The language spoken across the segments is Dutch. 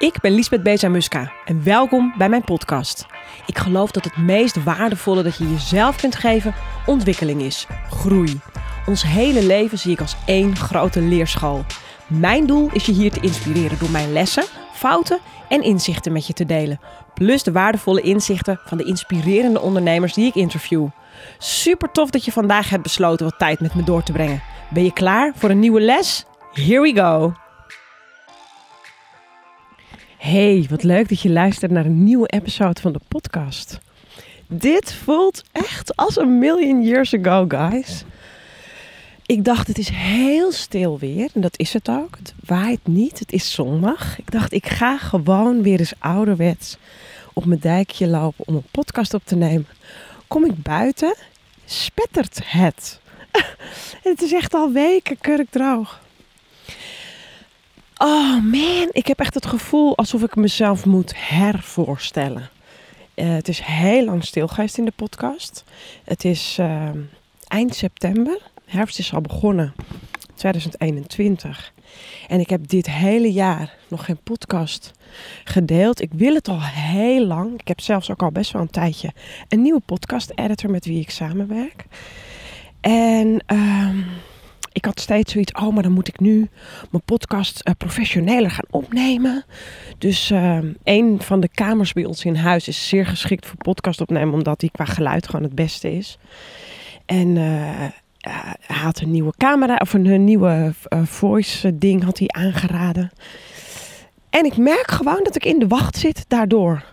Ik ben Lisbeth Beza-Muska en welkom bij mijn podcast. Ik geloof dat het meest waardevolle dat je jezelf kunt geven ontwikkeling is, groei. Ons hele leven zie ik als één grote leerschool. Mijn doel is je hier te inspireren door mijn lessen, fouten en inzichten met je te delen. Plus de waardevolle inzichten van de inspirerende ondernemers die ik interview. Super tof dat je vandaag hebt besloten wat tijd met me door te brengen. Ben je klaar voor een nieuwe les? Here we go! Hey, wat leuk dat je luistert naar een nieuwe episode van de podcast. Dit voelt echt als een million years ago, guys. Ik dacht, het is heel stil weer. En dat is het ook. Het waait niet. Het is zondag. Ik dacht, ik ga gewoon weer eens ouderwets op mijn dijkje lopen om een podcast op te nemen. Kom ik buiten, spettert het. het is echt al weken kurkdroog. Oh man, ik heb echt het gevoel alsof ik mezelf moet hervoorstellen. Uh, het is heel lang stil geweest in de podcast. Het is uh, eind september. Herfst is al begonnen. 2021. En ik heb dit hele jaar nog geen podcast gedeeld. Ik wil het al heel lang. Ik heb zelfs ook al best wel een tijdje een nieuwe podcast editor met wie ik samenwerk. En uh, ik had steeds zoiets, oh, maar dan moet ik nu mijn podcast uh, professioneler gaan opnemen. Dus uh, een van de kamers bij ons in huis is zeer geschikt voor podcast opnemen, omdat die qua geluid gewoon het beste is. En uh, hij had een nieuwe camera, of een, nieuwe voice ding had hij aangeraden. En ik merk gewoon dat ik in de wacht zit daardoor.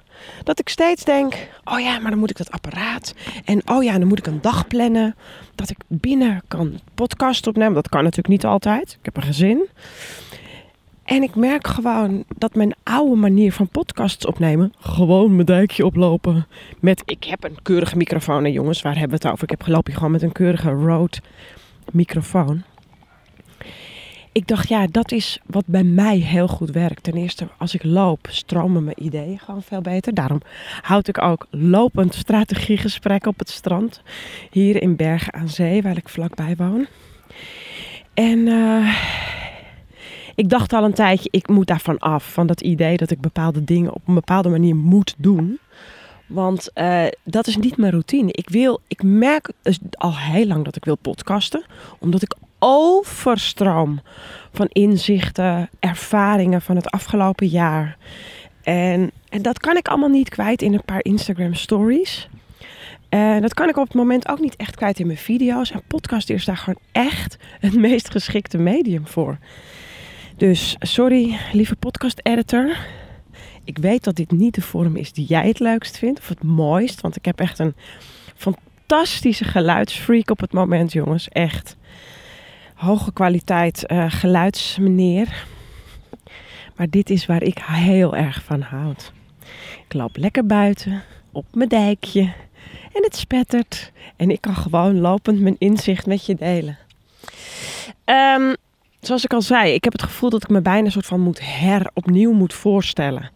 Dat ik steeds denk, oh ja, maar dan moet ik dat apparaat. En oh ja, dan moet ik een dag plannen. Dat ik binnen kan podcast opnemen. Dat kan natuurlijk niet altijd. Ik heb een gezin. En ik merk gewoon dat mijn oude manier van podcasts opnemen, gewoon mijn dijkje oplopen met, ik heb een keurige microfoon. En jongens, waar hebben we het over? Ik heb gelopen gewoon met een keurige Rode microfoon ik dacht, ja, dat is wat bij mij heel goed werkt. Ten eerste, als ik loop, stromen mijn ideeën gewoon veel beter. Daarom houd ik ook lopend strategiegesprekken op het strand. Hier in Bergen aan Zee, waar ik vlakbij woon. En uh, ik dacht al een tijdje, ik moet daarvan af. Van dat idee dat ik bepaalde dingen op een bepaalde manier moet doen. Want uh, dat is niet mijn routine. Ik wil, ik merk dus al heel lang dat ik wil podcasten. Omdat ik overstroom van inzichten, ervaringen van het afgelopen jaar. En, en dat kan ik allemaal niet kwijt in een paar Instagram stories. En dat kan ik op het moment ook niet echt kwijt in mijn video's. En podcast is daar gewoon echt het meest geschikte medium voor. Dus sorry, lieve podcast editor. Ik weet dat dit niet de vorm is die jij het leukst vindt of het mooist. Want ik heb echt een fantastische geluidsfreak op het moment, jongens. Echt hoge kwaliteit uh, geluidsmeneer. Maar dit is waar ik heel erg van houd. Ik loop lekker buiten, op mijn dijkje. En het spettert. En ik kan gewoon lopend mijn inzicht met je delen. Um, zoals ik al zei, ik heb het gevoel dat ik me bijna een soort van moet her opnieuw moet voorstellen.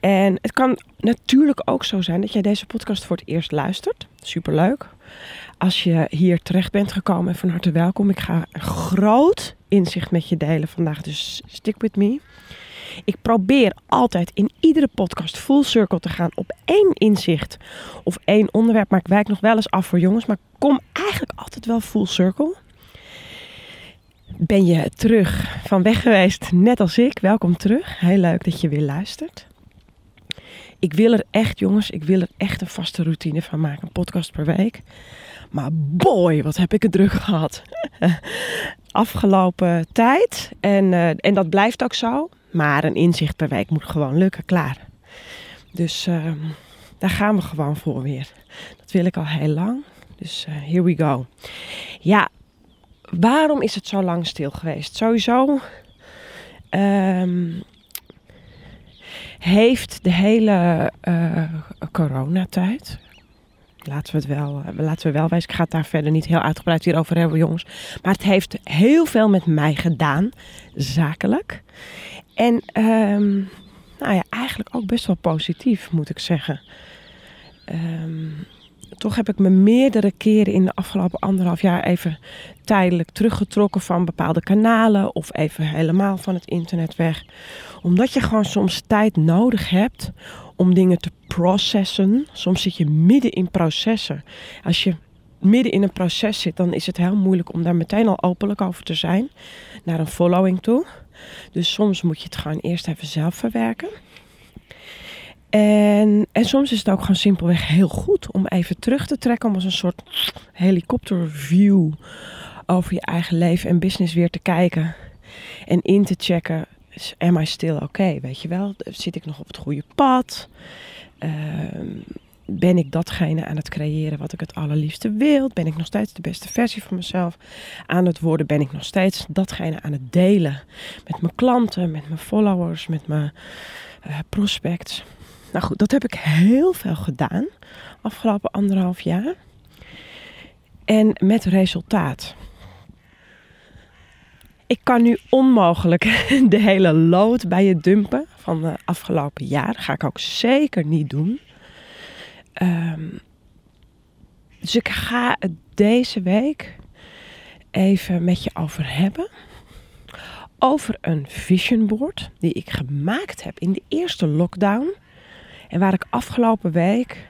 En het kan natuurlijk ook zo zijn dat jij deze podcast voor het eerst luistert. Superleuk. Als je hier terecht bent gekomen, van harte welkom. Ik ga een groot inzicht met je delen vandaag, dus stick with me. Ik probeer altijd in iedere podcast full circle te gaan op één inzicht of één onderwerp. Maar ik wijk nog wel eens af voor jongens. Maar kom eigenlijk altijd wel full circle. Ben je terug van weg geweest, net als ik? Welkom terug. Heel leuk dat je weer luistert. Ik wil er echt, jongens, ik wil er echt een vaste routine van maken. Een podcast per week. Maar boy, wat heb ik het druk gehad. Afgelopen tijd. En, uh, en dat blijft ook zo. Maar een inzicht per week moet gewoon lukken, klaar. Dus uh, daar gaan we gewoon voor weer. Dat wil ik al heel lang. Dus uh, here we go. Ja, waarom is het zo lang stil geweest? Sowieso um, heeft de hele uh, coronatijd, laten we het wel, uh, laten we wel wijzen, ik ga het daar verder niet heel uitgebreid hier over hebben, jongens. Maar het heeft heel veel met mij gedaan, zakelijk. En um, nou ja, eigenlijk ook best wel positief, moet ik zeggen. Um, Toch heb ik me meerdere keren in de afgelopen anderhalf jaar even tijdelijk teruggetrokken van bepaalde kanalen of even helemaal van het internet weg. Omdat je gewoon soms tijd nodig hebt om dingen te processen. Soms zit je midden in processen. Als je midden in een proces zit, dan is het heel moeilijk om daar meteen al openlijk over te zijn naar een following toe. Dus soms moet je het gewoon eerst even zelf verwerken. En, en soms is het ook gewoon simpelweg heel goed om even terug te trekken, om als een soort helikopterview over je eigen leven en business weer te kijken en in te checken. Am I still okay? Weet je wel? Zit ik nog op het goede pad? Ehm, ben ik datgene aan het creëren wat ik het allerliefste wil? Ben ik nog steeds de beste versie van mezelf aan het worden? Ben ik nog steeds datgene aan het delen met mijn klanten, met mijn followers, met mijn uh, prospects? Nou goed, dat heb ik heel veel gedaan afgelopen anderhalf jaar. En met resultaat. Ik kan nu onmogelijk de hele lood bij je dumpen van de afgelopen jaar. Ga ik ook zeker niet doen. Ehm, dus ik ga het deze week even met je over hebben. Over een vision board die ik gemaakt heb in de eerste lockdown. En waar ik afgelopen week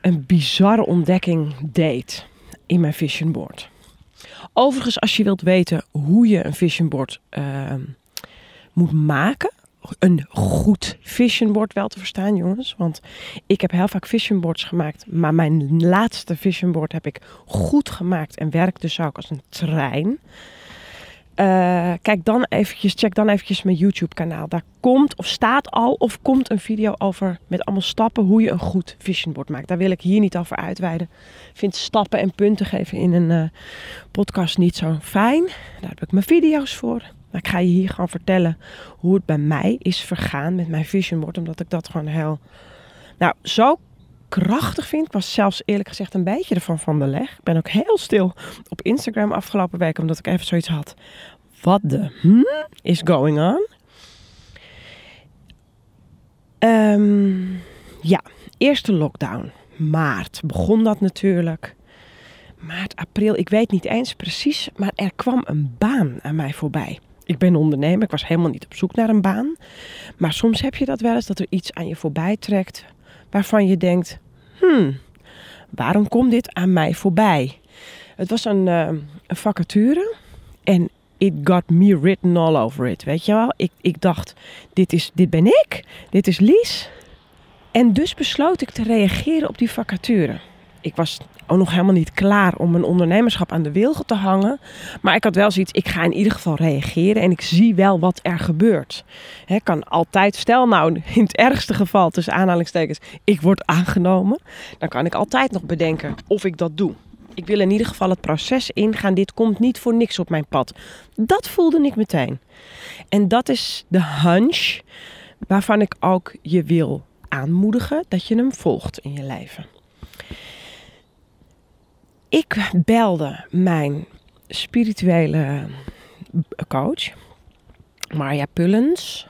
een bizarre ontdekking deed in mijn vision board. Overigens, als je wilt weten hoe je een vision board uh, moet maken, een goed vision board wel te verstaan, jongens. Want ik heb heel vaak vision boards gemaakt. Maar mijn laatste vision board heb ik goed gemaakt. En werkt dus ook als een trein. Uh, kijk dan eventjes, check dan eventjes mijn YouTube kanaal. Daar komt of staat al of komt een video over met allemaal stappen hoe je een goed vision board maakt. Daar wil ik hier niet over uitweiden. Ik vind stappen en punten geven in een uh, podcast niet zo fijn. Daar heb ik mijn video's voor. Maar ik ga je hier gewoon vertellen hoe het bij mij is vergaan met mijn vision board. Omdat ik dat gewoon heel, nou zo krachtig vind. Was zelfs eerlijk gezegd een beetje ervan van de leg. Ik ben ook heel stil op Instagram afgelopen week, omdat ik even zoiets had. Wat de hmm is going on? Um, ja, eerste lockdown. Maart begon dat natuurlijk. Maart, april, ik weet niet eens precies, maar er kwam een baan aan mij voorbij. Ik ben ondernemer, ik was helemaal niet op zoek naar een baan. Maar soms heb je dat wel eens, dat er iets aan je voorbij trekt waarvan je denkt: hmm, waarom komt dit aan mij voorbij? Het was een, uh, een vacature en it got me written all over it. Weet je wel? Ik, ik dacht, dit, is, dit ben ik, dit is Lies. En dus besloot ik te reageren op die vacature. Ik was ook nog helemaal niet klaar om mijn ondernemerschap aan de wilgen te hangen. Maar ik had wel zoiets, ik ga in ieder geval reageren en ik zie wel wat er gebeurt. He, kan altijd, stel nou in het ergste geval tussen aanhalingstekens, ik word aangenomen. Dan kan ik altijd nog bedenken of ik dat doe. Ik wil in ieder geval het proces ingaan. Dit komt niet voor niks op mijn pad. Dat voelde ik meteen. En dat is de hunch waarvan ik ook je wil aanmoedigen dat je hem volgt in je leven. Ik belde mijn spirituele coach, Marja Pullens.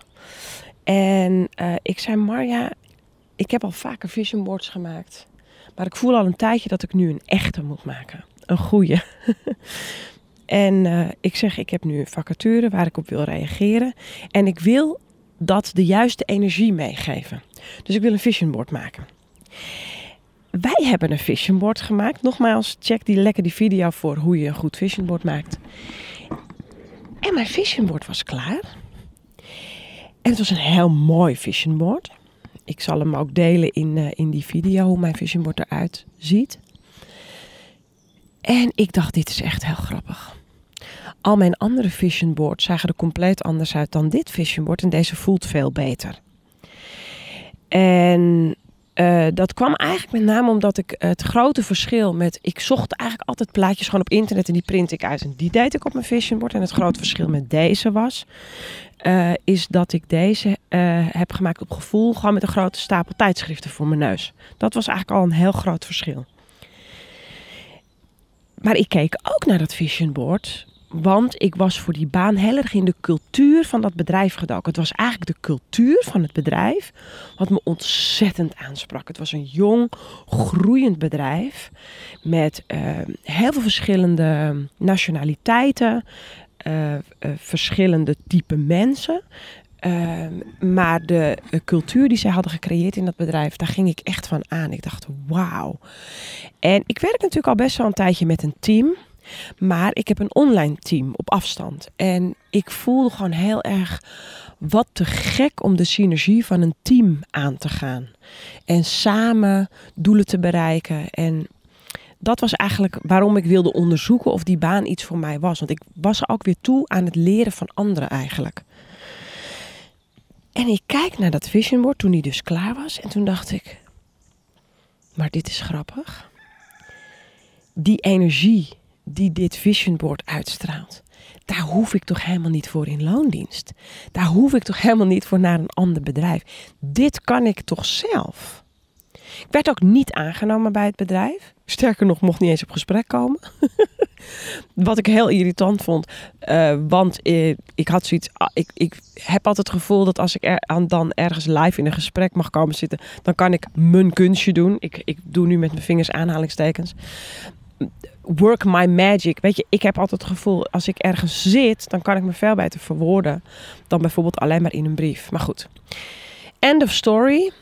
En uh, ik zei: Marja, ik heb al vaker vision boards gemaakt. Maar ik voel al een tijdje dat ik nu een echte moet maken. Een goede. en uh, ik zeg: Ik heb nu een vacature waar ik op wil reageren. En ik wil dat de juiste energie meegeven. Dus ik wil een vision board maken. Wij hebben een vision board gemaakt. Nogmaals, check die lekker die video voor hoe je een goed vision board maakt. En mijn vision board was klaar. En het was een heel mooi vision board. Ik zal hem ook delen in, uh, in die video hoe mijn vision board eruit ziet. En ik dacht, dit is echt heel grappig. Al mijn andere vision boards zagen er compleet anders uit dan dit vision board. En deze voelt veel beter. En uh, dat kwam eigenlijk met name omdat ik het grote verschil met. Ik zocht eigenlijk altijd plaatjes gewoon op internet en die print ik uit. En die deed ik op mijn vision board. En het grote verschil met deze was. Uh, is dat ik deze uh, heb gemaakt op gevoel. Gewoon met een grote stapel tijdschriften voor mijn neus. Dat was eigenlijk al een heel groot verschil. Maar ik keek ook naar dat vision board. Want ik was voor die baan heel erg in de cultuur van dat bedrijf gedoken. Het was eigenlijk de cultuur van het bedrijf wat me ontzettend aansprak. Het was een jong, groeiend bedrijf met uh, heel veel verschillende nationaliteiten, uh, uh, verschillende type mensen. maar de cultuur die zij hadden gecreëerd in dat bedrijf, daar ging ik echt van aan. Ik dacht, wauw. En ik werk natuurlijk al best wel een tijdje met een team. Maar ik heb een online team op afstand. En ik voelde gewoon heel erg wat te gek om de synergie van een team aan te gaan. En samen doelen te bereiken. En dat was eigenlijk waarom ik wilde onderzoeken of die baan iets voor mij was. Want ik was ook weer toe aan het leren van anderen eigenlijk. En ik kijk naar dat vision board toen die dus klaar was. En toen dacht ik, maar dit is grappig. Die energie die dit vision board uitstraalt. Daar hoef ik toch helemaal niet voor in loondienst. Daar hoef ik toch helemaal niet voor naar een ander bedrijf. Dit kan ik toch zelf. Ik werd ook niet aangenomen bij het bedrijf. Sterker nog, mocht niet eens op gesprek komen. Wat ik heel irritant vond. Uh, want uh, ik had zoiets. Uh, ik, ik heb altijd het gevoel dat als ik dan ergens live in een gesprek mag komen zitten. dan kan ik mijn kunstje doen. Ik, ik doe nu met mijn vingers aanhalingstekens work my magic. Weet je, ik heb altijd het gevoel, als ik ergens zit, dan kan ik me veel beter verwoorden dan bijvoorbeeld alleen maar in een brief. Maar goed. End of story.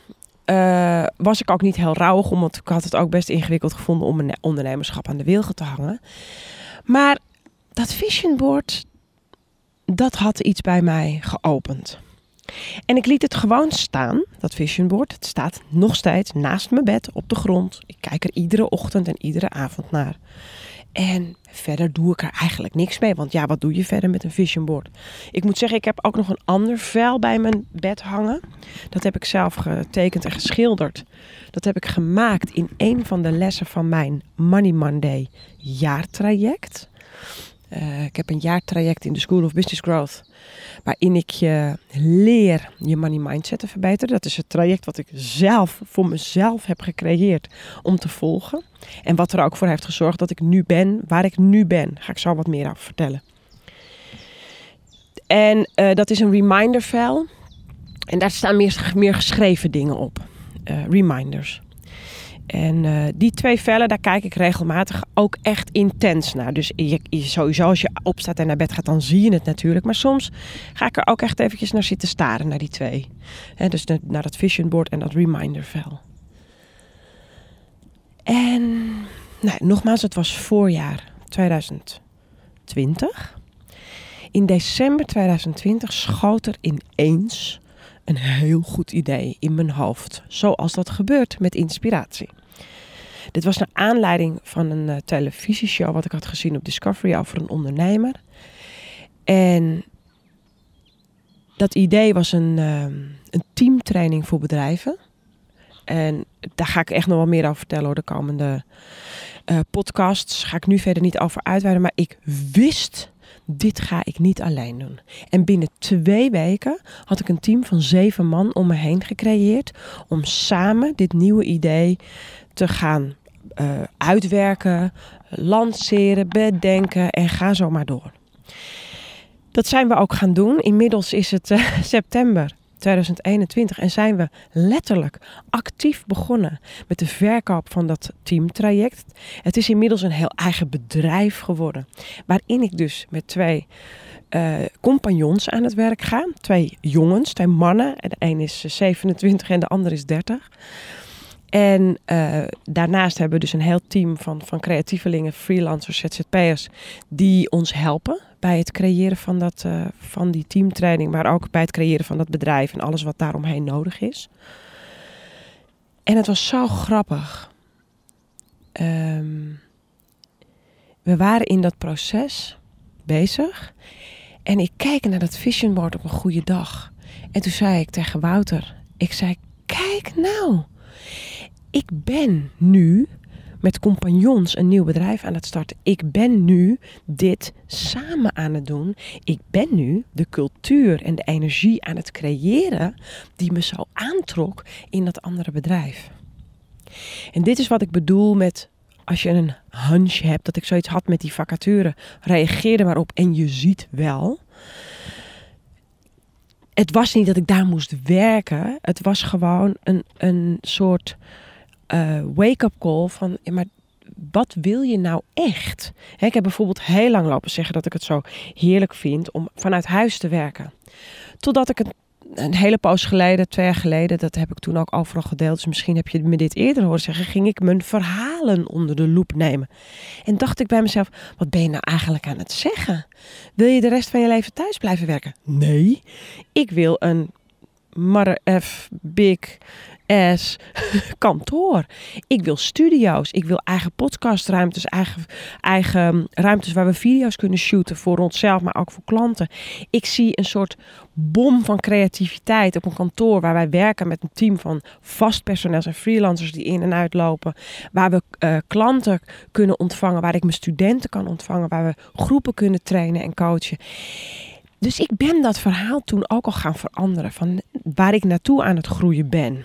Uh, was ik ook niet heel rauwig, omdat ik had het ook best ingewikkeld gevonden om mijn ondernemerschap aan de wilgen te hangen. Maar dat vision board, dat had iets bij mij geopend. En ik liet het gewoon staan, dat vision board. Het staat nog steeds naast mijn bed op de grond. Ik kijk er iedere ochtend en iedere avond naar. En verder doe ik er eigenlijk niks mee. Want ja, wat doe je verder met een vision board? Ik moet zeggen, ik heb ook nog een ander vel bij mijn bed hangen. Dat heb ik zelf getekend en geschilderd. Dat heb ik gemaakt in een van de lessen van mijn Money Monday jaartraject. Uh, ik heb een jaartraject in de School of Business Growth. Waarin ik je leer je money mindset te verbeteren. Dat is het traject wat ik zelf voor mezelf heb gecreëerd om te volgen. En wat er ook voor heeft gezorgd dat ik nu ben waar ik nu ben. Ga ik zo wat meer over vertellen. En uh, dat is een reminder file. En daar staan meer, meer geschreven dingen op. Uh, reminders. En uh, die twee vellen, daar kijk ik regelmatig ook echt intens naar. Dus sowieso als je opstaat en naar bed gaat, dan zie je het natuurlijk. Maar soms ga ik er ook echt eventjes naar zitten staren, naar die twee. Dus naar dat vision board en dat reminder vel. En nou, nogmaals, het was voorjaar 2020. In december 2020 schoot er ineens een heel goed idee in mijn hoofd. Zoals dat gebeurt met inspiratie. Dit was naar aanleiding van een uh, televisieshow wat ik had gezien op Discovery over een ondernemer. En dat idee was een, uh, een teamtraining voor bedrijven. En daar ga ik echt nog wel meer over vertellen hoor, de komende uh, podcasts. Ga ik nu verder niet over uitweiden. Maar ik wist dit ga ik niet alleen doen. En binnen twee weken had ik een team van zeven man om me heen gecreëerd om samen dit nieuwe idee te gaan uh, uitwerken, lanceren, bedenken en ga zo maar door. Dat zijn we ook gaan doen. Inmiddels is het uh, september 2021 en zijn we letterlijk actief begonnen met de verkoop van dat teamtraject. Het is inmiddels een heel eigen bedrijf geworden, waarin ik dus met twee uh, compagnons aan het werk ga. Twee jongens, twee mannen. De een is 27 en de ander is 30. En uh, daarnaast hebben we dus een heel team van, van creatievelingen, freelancers, ZZP'ers, die ons helpen bij het creëren van, dat, uh, van die teamtraining, maar ook bij het creëren van dat bedrijf en alles wat daaromheen nodig is. En het was zo grappig. Um, we waren in dat proces bezig en ik keek naar dat vision board op een goede dag. En toen zei ik tegen Wouter, ik zei, kijk nou, ik ben nu met compagnons een nieuw bedrijf aan het starten. Ik ben nu dit samen aan het doen. Ik ben nu de cultuur en de energie aan het creëren die me zo aantrok in dat andere bedrijf. En dit is wat ik bedoel met als je een hunch hebt, dat ik zoiets had met die vacature, reageer er maar op en je ziet wel. Het was niet dat ik daar moest werken. Het was gewoon een, een soort uh, wake-up call van, maar wat wil je nou echt? ik heb bijvoorbeeld heel lang lopen zeggen dat ik het zo heerlijk vind om vanuit huis te werken. Totdat ik een, een hele poos geleden, twee jaar geleden, dat heb ik toen ook overal gedeeld. Dus misschien heb je me dit eerder horen zeggen. Ging ik mijn verhalen onder de loep nemen. En dacht ik bij mezelf: wat ben je nou eigenlijk aan het zeggen? Wil je de rest van je leven thuis blijven werken? Nee. Ik wil een Mother F. Big as kantoor. Ik wil studio's. Ik wil eigen podcastruimtes. Eigen, eigen ruimtes waar we video's kunnen shooten voor onszelf, maar ook voor klanten. Ik zie een soort bom van creativiteit op een kantoor waar wij werken met een team van vast personeel en freelancers die in en uitlopen. Waar we uh, klanten kunnen ontvangen, waar ik mijn studenten kan ontvangen, waar we groepen kunnen trainen en coachen. Dus ik ben dat verhaal toen ook al gaan veranderen van waar ik naartoe aan het groeien ben.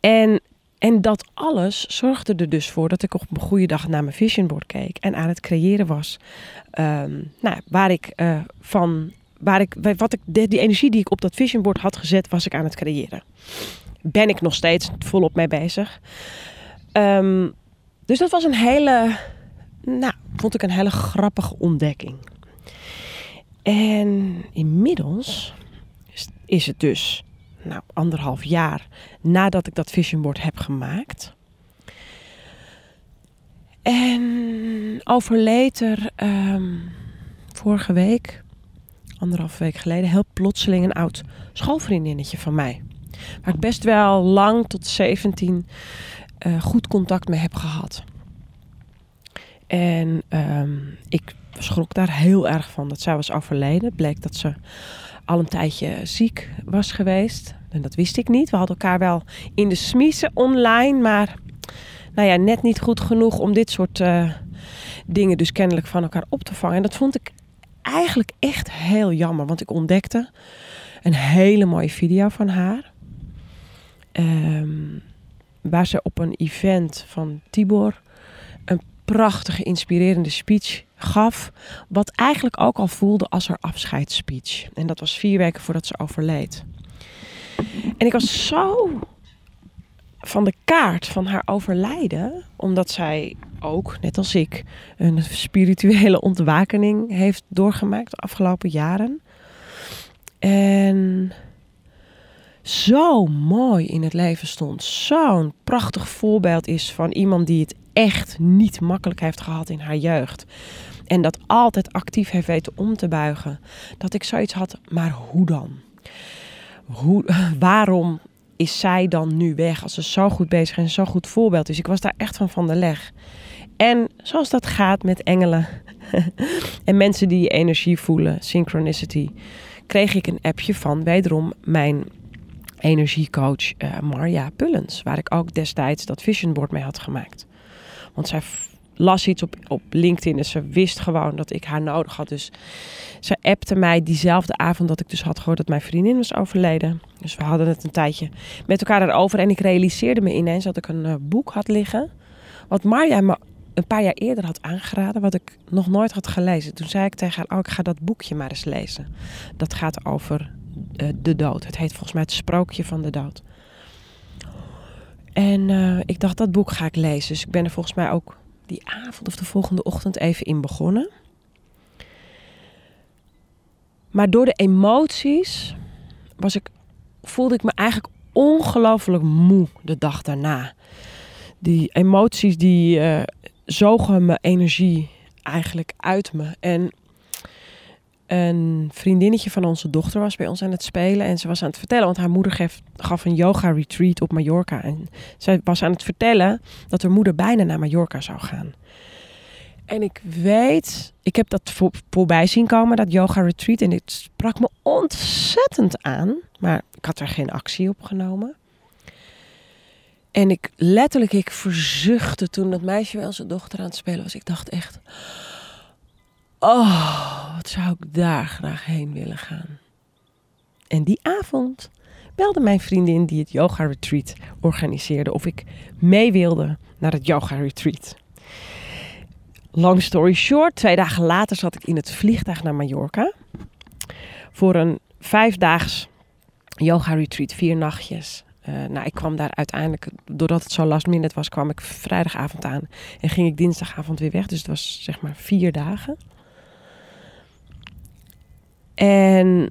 En, en dat alles zorgde er dus voor dat ik op een goede dag naar mijn vision board keek en aan het creëren was. Um, nou, waar ik uh, van, waar ik, wat ik, de, die energie die ik op dat vision board had gezet, was ik aan het creëren. Ben ik nog steeds volop mee bezig. Um, dus dat was een hele, nou, vond ik een hele grappige ontdekking. En inmiddels is het dus nou, anderhalf jaar nadat ik dat vision board heb gemaakt. En overleed er um, vorige week, anderhalf week geleden, heel plotseling een oud schoolvriendinnetje van mij. Waar ik best wel lang tot 17 uh, eh, goed contact mee heb gehad. En um, ik schrok daar heel erg van dat zij was overleden. Bleek dat ze al een tijdje ziek was geweest. En dat wist ik niet. We hadden elkaar wel in de smiezen online, maar nou ja, net niet goed genoeg om dit soort uh, dingen dus kennelijk van elkaar op te vangen. En dat vond ik eigenlijk echt heel jammer, want ik ontdekte een hele mooie video van haar. Um, waar ze op een event van Tibor een prachtige, inspirerende speech gaf. Wat eigenlijk ook al voelde als haar afscheidsspeech. En dat was vier weken voordat ze overleed. En ik was zo van de kaart van haar overlijden, omdat zij ook, net als ik, een spirituele ontwakening heeft doorgemaakt de afgelopen jaren. En zo mooi in het leven stond. Zo'n prachtig voorbeeld is van iemand die het echt niet makkelijk heeft gehad in haar jeugd. En dat altijd actief heeft weten om te buigen. Dat ik zoiets had, maar hoe dan? Hoe, waarom is zij dan nu weg als ze zo goed bezig en zo goed voorbeeld is? Ik was daar echt van van de leg. En zoals dat gaat met engelen en mensen die energie voelen, synchronicity, kreeg ik een appje van wederom mijn energiecoach uh, Marja Pullens, waar ik ook destijds dat vision board mee had gemaakt. Want zij las iets op, op LinkedIn en ze wist gewoon dat ik haar nodig had. Dus ze appte mij diezelfde avond dat ik dus had gehoord dat mijn vriendin was overleden. Dus we hadden het een tijdje met elkaar erover. En ik realiseerde me ineens dat ik een uh, boek had liggen. Wat Marja me een paar jaar eerder had aangeraden, wat ik nog nooit had gelezen. Toen zei ik tegen haar, oh ik ga dat boekje maar eens lezen. Dat gaat over uh, de dood. Het heet volgens mij het sprookje van de dood. En uh, ik dacht, dat boek ga ik lezen. Dus ik ben er volgens mij ook die avond of de volgende ochtend even in begonnen. Maar door de emoties was ik, voelde ik me eigenlijk ongelooflijk moe de dag daarna. Die emoties die uh, zogen mijn energie eigenlijk uit me. En een vriendinnetje van onze dochter was bij ons aan het spelen. En ze was aan het vertellen, want haar moeder gaf, een yoga retreat op Mallorca. En zij was aan het vertellen dat haar moeder bijna naar Mallorca zou gaan. En ik weet, ik heb dat voor, voorbij zien komen, dat yoga retreat. En dit sprak me ontzettend aan. Maar ik had er geen actie op genomen. En ik letterlijk, ik verzuchtte toen dat meisje wel zijn dochter aan het spelen was. Ik dacht echt, Oh, wat zou ik daar graag heen willen gaan. En die avond belde mijn vriendin die het yoga retreat organiseerde of ik mee wilde naar het yoga retreat. Long story short, twee dagen later zat ik in het vliegtuig naar Mallorca voor een vijfdaags yoga retreat, vier nachtjes. Uh, nou, ik kwam daar uiteindelijk, doordat het zo last minute was, kwam ik vrijdagavond aan en ging ik dinsdagavond weer weg. Dus het was zeg maar vier dagen. En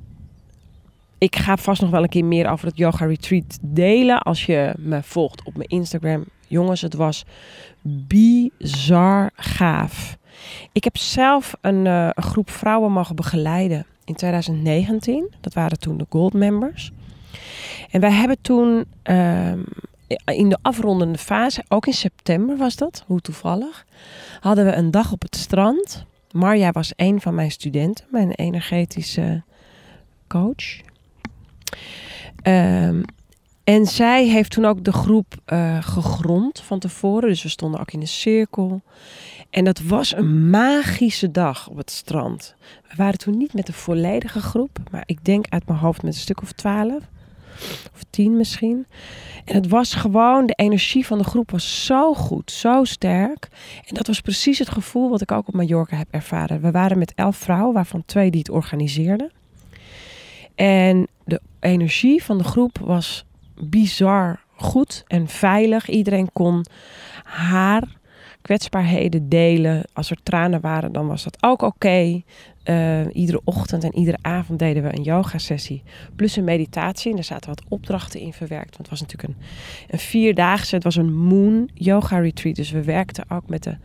ik ga vast nog wel een keer meer over het yoga retreat delen als je me volgt op mijn Instagram. Jongens, het was bizar gaaf. Ik heb zelf een, een groep vrouwen mogen begeleiden in 2019. Dat waren toen de Gold Members. En wij hebben toen uh, in de afrondende fase, ook in september was dat, hoe toevallig, hadden we een dag op het strand. Marja was een van mijn studenten, mijn energetische coach. Um, en zij heeft toen ook de groep uh, gegrond van tevoren. Dus we stonden ook in een cirkel. En dat was een magische dag op het strand. We waren toen niet met de volledige groep, maar ik denk uit mijn hoofd met een stuk of twaalf. Of tien misschien. En het was gewoon, de energie van de groep was zo goed, zo sterk. En dat was precies het gevoel wat ik ook op Mallorca heb ervaren. We waren met elf vrouwen, waarvan twee die het organiseerden. En de energie van de groep was bizar goed en veilig. Iedereen kon haar kwetsbaarheden delen. Als er tranen waren, dan was dat ook oké. Eh, iedere ochtend en iedere avond deden we een yoga-sessie. Plus een meditatie. En daar zaten wat opdrachten in verwerkt. Want het was natuurlijk een, een vierdaagse. Het was een moon yoga retreat. Dus we werkten ook met de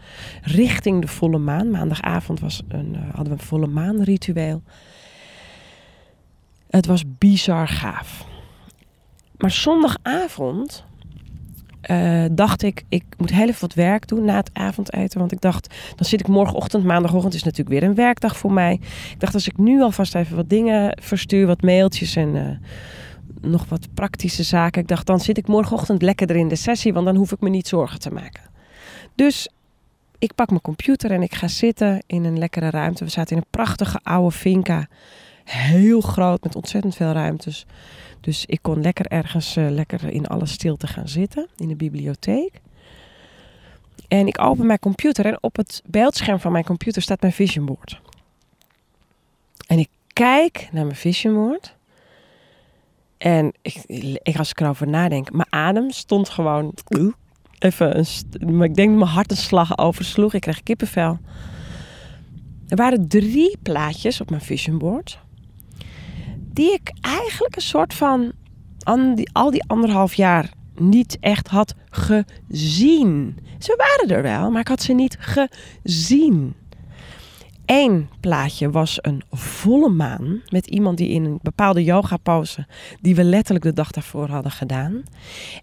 richting de volle maan. Maandagavond was een, uh, hadden we een volle maan ritueel. Het was bizar gaaf. Maar zondagavond uh, dacht ik, ik moet heel even wat werk doen na het avondeten. Want ik dacht, dan zit ik morgenochtend, maandagochtend is natuurlijk weer een werkdag voor mij. Ik dacht, als ik nu alvast even wat dingen verstuur, wat mailtjes en uh, nog wat praktische zaken. Ik dacht, dan zit ik morgenochtend lekker in de sessie, want dan hoef ik me niet zorgen te maken. Dus ik pak mijn computer en ik ga zitten in een lekkere ruimte. We zaten in een prachtige oude finca. Heel groot, met ontzettend veel ruimtes. Dus ik kon lekker ergens uh, lekker in alle stilte gaan zitten in de bibliotheek. En ik open mijn computer en op het beeldscherm van mijn computer staat mijn vision board. En ik kijk naar mijn vision board. En ik, ik, als ik erover nadenk, mijn adem stond gewoon even een, ik denk dat mijn hart een slag oversloeg. Ik kreeg kippenvel. Er waren drie plaatjes op mijn vision board die ik eigenlijk een soort van al die anderhalf jaar niet echt had gezien. Ze waren er wel, maar ik had ze niet gezien. Eén plaatje was een volle maan met iemand die in een bepaalde yoga pose die we letterlijk de dag daarvoor hadden gedaan.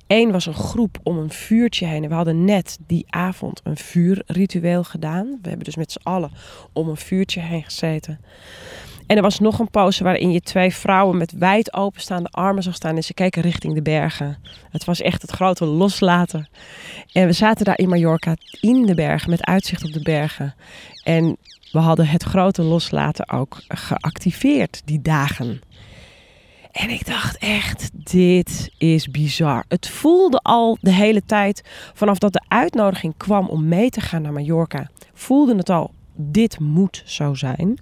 Eén was een groep om een vuurtje heen. En we hadden net die avond een vuurritueel gedaan. We hebben dus met z'n allen om een vuurtje heen gezeten. En er was nog een pose waarin je twee vrouwen met wijd openstaande armen zag staan. En ze keken richting de bergen. Het was echt het grote loslaten. En we zaten daar in Mallorca in de bergen met uitzicht op de bergen. En we hadden het grote loslaten ook geactiveerd die dagen. En ik dacht echt, dit is bizar. Het voelde al de hele tijd, vanaf dat de uitnodiging kwam om mee te gaan naar Mallorca, voelde het al, dit moet zo zijn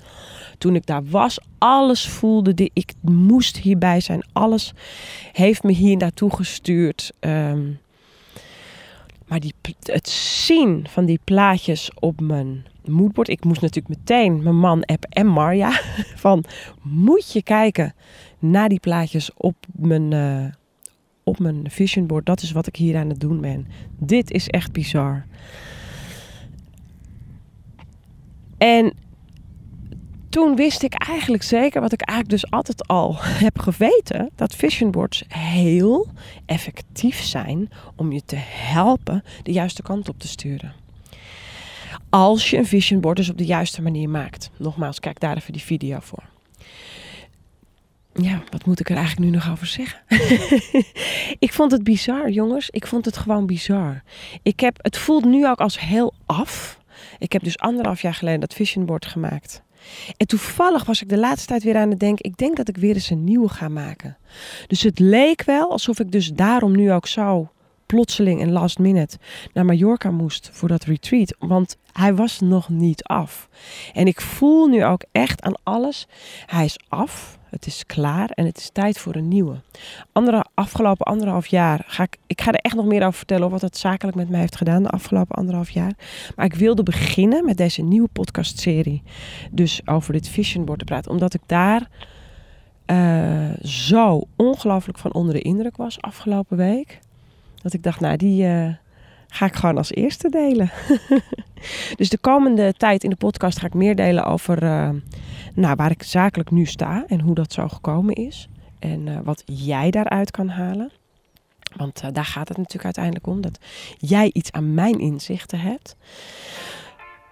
toen ik daar was, alles voelde. Die, ik moest hierbij zijn. Alles heeft me hier naartoe gestuurd. Ehm, maar die, het zien van die plaatjes op mijn moodboard. Ik moest natuurlijk meteen mijn man app en Marja. Van moet je kijken naar die plaatjes op mijn, uh, op mijn vision board. Dat is wat ik hier aan het doen ben. Dit is echt bizar. En toen wist ik eigenlijk zeker, wat ik eigenlijk dus altijd al heb geweten, dat vision boards heel effectief zijn om je te helpen de juiste kant op te sturen. Als je een vision board dus op de juiste manier maakt. Nogmaals, kijk daar even die video voor. Ja, wat moet ik er eigenlijk nu nog over zeggen? ik vond het bizar, jongens. Ik vond het gewoon bizar. Ik heb, het voelt nu ook als heel af. Ik heb dus anderhalf jaar geleden dat vision board gemaakt. En toevallig was ik de laatste tijd weer aan het denken, ik denk dat ik weer eens een nieuwe ga maken. Dus het leek wel alsof ik dus daarom nu ook zo plotseling en last minute naar Mallorca moest voor dat retreat. Want hij was nog niet af. En ik voel nu ook echt aan alles. Hij is af. Het is klaar en het is tijd voor een nieuwe. Andere, afgelopen anderhalf jaar ga ik, ik ga er echt nog meer over vertellen wat het zakelijk met mij heeft gedaan de afgelopen anderhalf jaar. Maar ik wilde beginnen met deze nieuwe podcastserie. Dus over dit vision board te praten. Omdat ik daar uh, zo ongelooflijk van onder de indruk was afgelopen week. Dat ik dacht, nou, die uh, ga ik gewoon als eerste delen. dus de komende tijd in de podcast ga ik meer delen over uh, nou, waar ik zakelijk nu sta en hoe dat zo gekomen is. En uh, wat jij daaruit kan halen. Want daar gaat het natuurlijk uiteindelijk om. Dat jij iets aan mijn inzichten hebt.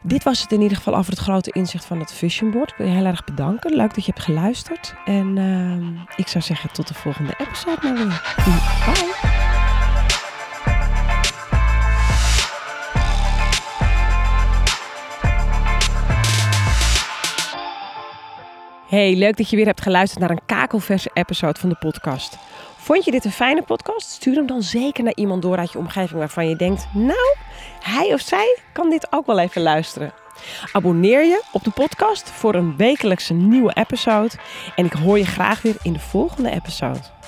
Dit was het in ieder geval over het grote inzicht van het Vision Board. Ik wil je heel erg bedanken. Leuk dat je hebt geluisterd. En ik zou zeggen tot de volgende episode maar weer. Bye. Hey, leuk dat je weer hebt geluisterd naar een kakelverse episode van de podcast. Vond je dit een fijne podcast? Stuur hem dan zeker naar iemand door uit je omgeving waarvan je denkt: Nou, hij of zij kan dit ook wel even luisteren. Abonneer je op de podcast voor een wekelijkse nieuwe episode. En ik hoor je graag weer in de volgende episode.